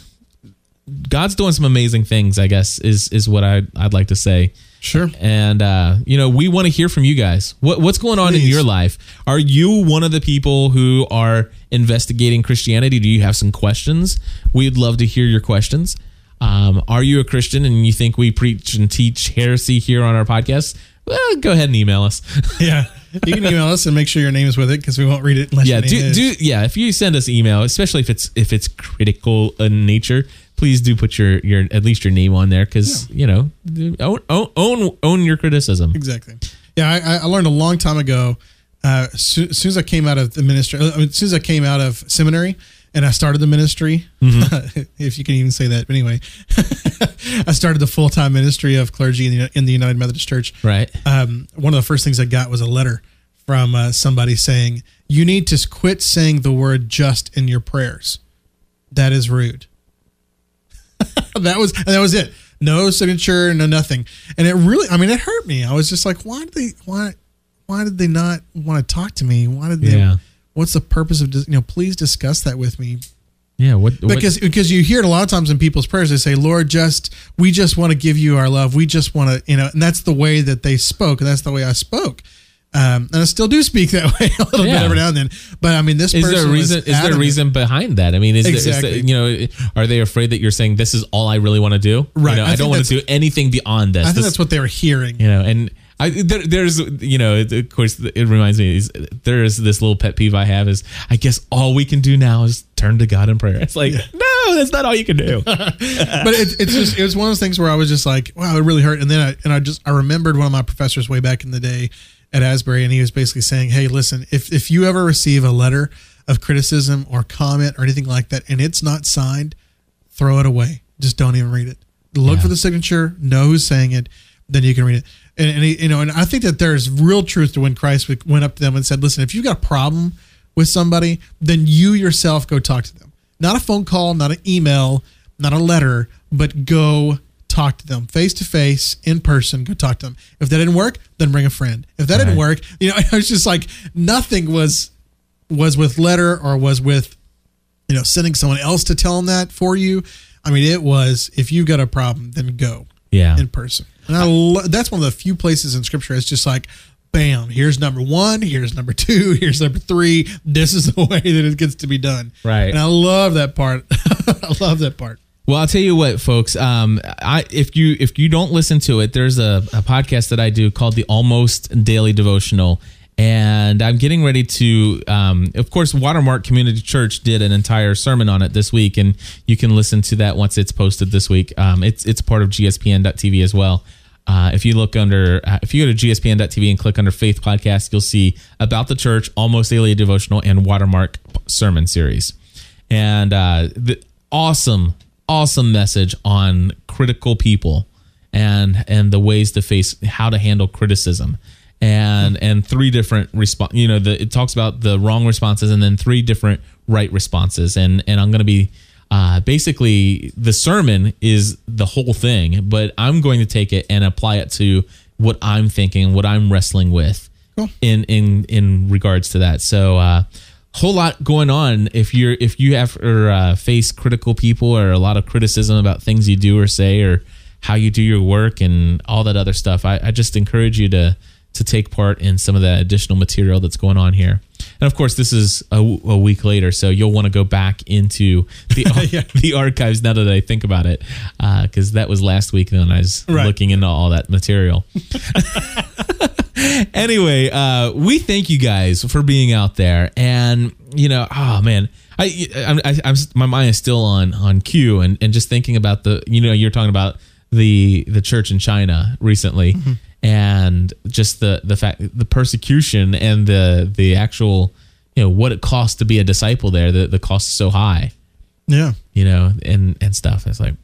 [SPEAKER 1] God's doing some amazing things. I guess is is what I I'd like to say.
[SPEAKER 2] Sure.
[SPEAKER 1] And uh, you know, we want to hear from you guys. What what's going on Please. in your life? Are you one of the people who are investigating Christianity? Do you have some questions? We'd love to hear your questions. Um, are you a Christian and you think we preach and teach heresy here on our podcast? Well, go ahead and email us. *laughs*
[SPEAKER 2] yeah. You can email us and make sure your name is with it because we won't read it unless
[SPEAKER 1] yeah,
[SPEAKER 2] do,
[SPEAKER 1] do yeah. If you send us email, especially if it's if it's critical in nature, please do put your your at least your name on there because you know own, own own your criticism.
[SPEAKER 2] Exactly. Yeah, I, I learned a long time ago. Uh, as soon as I came out of the ministry, uh, as soon as I came out of seminary and I started the ministry, mm-hmm. *laughs* if you can even say that. But anyway, *laughs* I started the full time ministry of clergy in the, in the United Methodist Church.
[SPEAKER 1] Right.
[SPEAKER 2] Um, one of the first things I got was a letter from uh, somebody saying you need to quit saying the word just in your prayers. That is rude. *laughs* that was and that was it. No signature, no nothing. And it really, I mean, it hurt me. I was just like, why did they, why, why did they not want to talk to me? Why did they?
[SPEAKER 1] Yeah.
[SPEAKER 2] What's the purpose of, you know? Please discuss that with me
[SPEAKER 1] Yeah. What? what-
[SPEAKER 2] because because you hear it a lot of times in people's prayers. They say, "Lord, just we just want to give you our love. We just want to, you know." And that's the way that they spoke, and that's the way I spoke. Um, and I still do speak that *laughs* way a little bit every now and then. But I mean, this
[SPEAKER 1] is
[SPEAKER 2] person
[SPEAKER 1] there a reason? Is there a reason behind that? I mean, is, there, is
[SPEAKER 2] Exactly.
[SPEAKER 1] there, you know, are they afraid that you're saying this is all I really want to do?
[SPEAKER 2] Right.
[SPEAKER 1] You know,
[SPEAKER 2] I
[SPEAKER 1] I, don't want to do anything beyond this.
[SPEAKER 2] I think
[SPEAKER 1] This-
[SPEAKER 2] that's what they were hearing.
[SPEAKER 1] you know and I, there, there's you know of course it reminds me is there is this little pet peeve I have is I guess all we can do now is turn to God in prayer. It's like no, that's not all you can do. *laughs*
[SPEAKER 2] but it, it's just it was one of those things where I was just like, wow, it really hurt. And then I and I just I remembered one of my professors way back in the day at Asbury, and he was basically saying, hey, listen, if if you ever receive a letter of criticism or comment or anything like that, and it's not signed, throw it away. Just don't even read it. Look
[SPEAKER 1] Yeah.
[SPEAKER 2] for the signature, know who's saying it, then you can read it. And, and he, you know, and I think that there's real truth to when Christ went up to them and said, "Listen, if you've got a problem with somebody, then you yourself go talk to them. Not a phone call, not an email, not a letter, but go talk to them face to face, in person. Go talk to them. If that didn't work, then bring a friend. If that didn't work, *laughs* you know, I was just like nothing was was with letter or was with you know sending someone else to tell them that for you. I mean, it was if you got a problem, then go
[SPEAKER 1] Yeah.
[SPEAKER 2] in person. And I lo- that's one of the few places in scripture it's just like, bam, here's number one, here's number two, *laughs* here's number three. This is the *laughs* way that it gets to be done.
[SPEAKER 1] Right.
[SPEAKER 2] And I love that part. I love that part.
[SPEAKER 1] Well, I'll tell you what, folks. Um, I if you if you don't listen to it, there's a, a podcast that I do called the Almost Daily Devotional, and I'm getting ready to. Um, of course, Watermark Community Church did an entire sermon on it this week, and you can listen to that once it's posted this week. Um, it's it's part of GSPN.TV as well. Uh, if you look under, uh, if you go to gspn.tv and click under Faith Podcast, you'll see about the church, almost daily devotional, and Watermark sermon series, and uh, the awesome, awesome message on critical people and and the ways to face how to handle criticism, and and three different response. You know, the, it talks about the wrong responses and then three different right responses, and and I'm going to be uh, basically the sermon is the whole thing, but I'm going to take it and apply it to what I'm thinking, what I'm wrestling with
[SPEAKER 2] Cool.
[SPEAKER 1] in in in regards to that. So uh whole lot going on if you're if you have or uh, face critical people or a lot of criticism about things you do or say or how you do your work and all that other stuff. I, I just encourage you to to take part in some of that additional material that's going on here. And of course, this is a, a week later, so you'll want to go back into the *laughs*
[SPEAKER 2] Yeah. *laughs*
[SPEAKER 1] the archives now that I think about it, because that was last week when I was
[SPEAKER 2] Right.
[SPEAKER 1] looking into all that material. *laughs* anyway, uh, we thank you guys for being out there, and you know, oh man, I, I, I I'm my mind is still on on Q, and and just thinking about the, you know, you're talking about the the church in China recently, and just the the fact the persecution and the the actual, you know, what it costs to be a disciple there. The the cost is so high
[SPEAKER 2] Yeah.
[SPEAKER 1] you know, and and stuff. It's like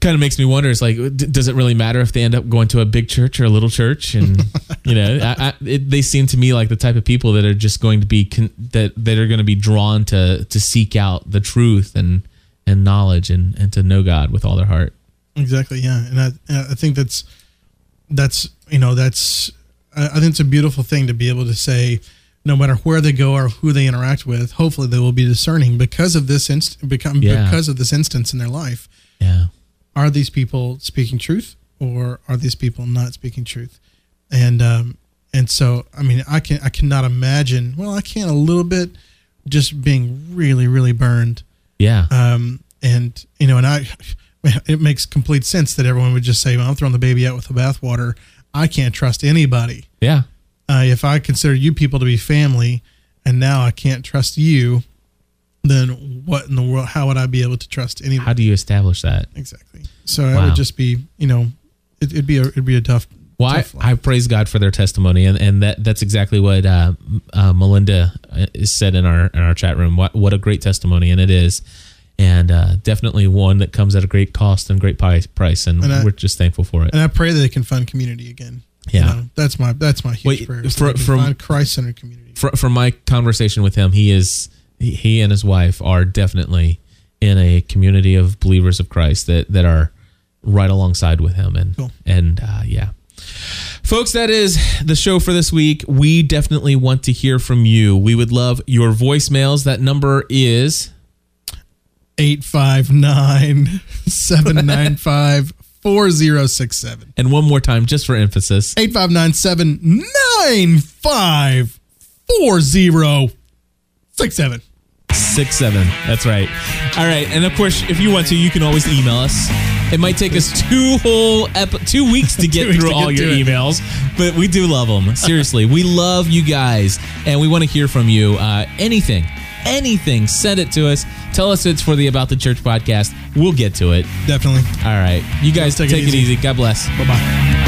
[SPEAKER 1] kind of makes me wonder. It's like, d- does it really matter if they end up going to a big church or a little church? And *laughs* you know, I, I, it, they seem to me like the type of people that are just going to be con- that that are going to be drawn to to seek out the truth and and knowledge and and to know God with all their heart.
[SPEAKER 2] Exactly. Yeah, and I, and I think that's that's you know that's I think it's a beautiful thing to be able to say, no matter where they go or who they interact with, hopefully they will be discerning because of this inst- become
[SPEAKER 1] Yeah.
[SPEAKER 2] because of this instance in their life.
[SPEAKER 1] Yeah,
[SPEAKER 2] Are these people speaking truth or are these people not speaking truth? And um and so I mean I can I cannot imagine. Well, I can a little bit, just being really really burned
[SPEAKER 1] yeah,
[SPEAKER 2] um, and you know, and I, it makes complete sense that everyone would just say, "Well, I'm throwing the baby out with the bathwater. I can't trust anybody.
[SPEAKER 1] yeah.
[SPEAKER 2] Uh, if I consider you people to be family, and now I can't trust you, then what in the world? How would I be able to trust anyone?
[SPEAKER 1] How do you establish that?
[SPEAKER 2] exactly. So it would just be, you know, it, it'd be a it'd be a tough.
[SPEAKER 1] Well, I,
[SPEAKER 2] tough.
[SPEAKER 1] I praise God for their testimony, and, and that that's exactly what uh, uh, Melinda uh, said in our in our chat room. What what a great testimony, and it is, and uh, definitely one that comes at a great cost and great price. and
[SPEAKER 2] And I-
[SPEAKER 1] we're just thankful for it.
[SPEAKER 2] and I pray that they can find community again.
[SPEAKER 1] Yeah.
[SPEAKER 2] You know, that's my that's my huge
[SPEAKER 1] Wait,
[SPEAKER 2] prayer.
[SPEAKER 1] for- from-
[SPEAKER 2] find Christ-centered community.
[SPEAKER 1] Fr- from my conversation with him, he is he, he and his wife are definitely in a community of believers of Christ that that are right alongside with him, and
[SPEAKER 2] Cool.
[SPEAKER 1] and uh, yeah. Folks, that is the show for this week. We definitely want to hear from you. We would love your voicemails. That number is
[SPEAKER 2] 859-795-4067.
[SPEAKER 1] and one more time just for emphasis.
[SPEAKER 2] 859-795-4067.
[SPEAKER 1] Six seven. That's right. All right, and of course, if you want to, you can always email us. It might take us two whole ep- two weeks to *laughs* get
[SPEAKER 2] weeks
[SPEAKER 1] through
[SPEAKER 2] to
[SPEAKER 1] all
[SPEAKER 2] get
[SPEAKER 1] your emails, but we do love them. Seriously, we love you guys, and we want to hear from you. Uh, anything, anything, send it to us. Tell us it's for the About the Church podcast. We'll get to it.
[SPEAKER 2] Definitely.
[SPEAKER 1] All right, you guys
[SPEAKER 2] Take
[SPEAKER 1] take, it
[SPEAKER 2] easy.
[SPEAKER 1] easy. God bless.
[SPEAKER 2] Bye-bye.